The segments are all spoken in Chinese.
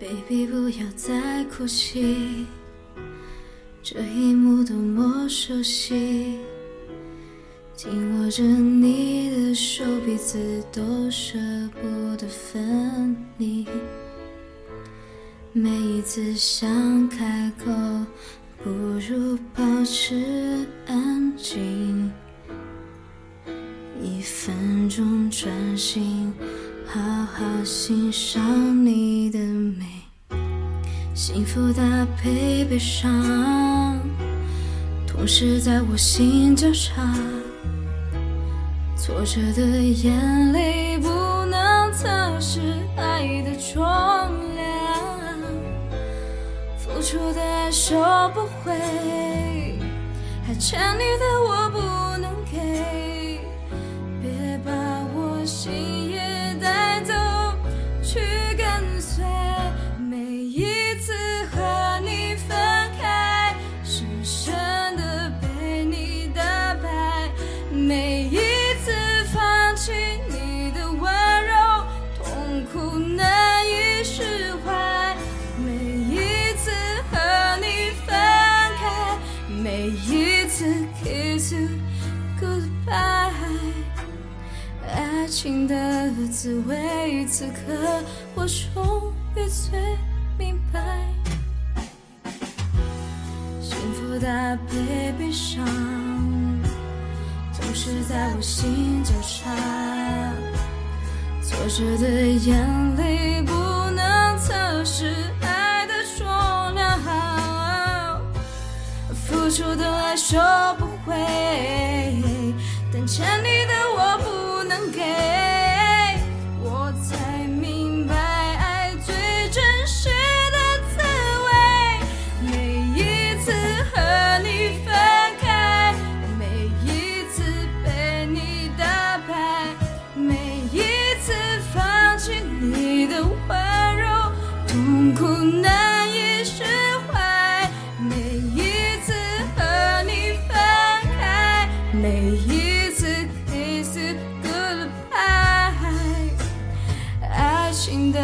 ，baby 不要再哭泣，这一幕多么熟悉，紧握着你的手，彼此都舍不得分离。每一次想开口，不如保持安静。一分钟专心，好好欣赏你的美。幸福搭配悲伤，同时在我心交叉。挫折的眼泪不能测试爱的重量，付出的爱收不回，还欠你的我不 kiss you goodbye。爱情的滋味，此刻我终于最明白。幸福搭配悲伤，总是在我心交叉。挫折的眼泪不能测试付出的爱收不回，但欠你的我不能给，开，每一次 kiss you goodbye。爱情的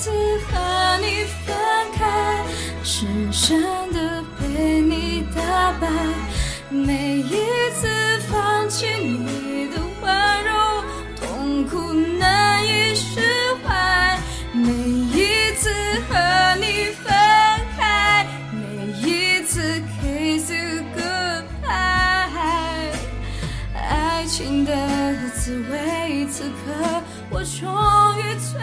次和你分开，深深的被你打败。每一次放弃你的温柔，痛苦难以释怀。每一次和你分开，每一次 kiss goodbye，爱情的滋味，此刻我终于醉。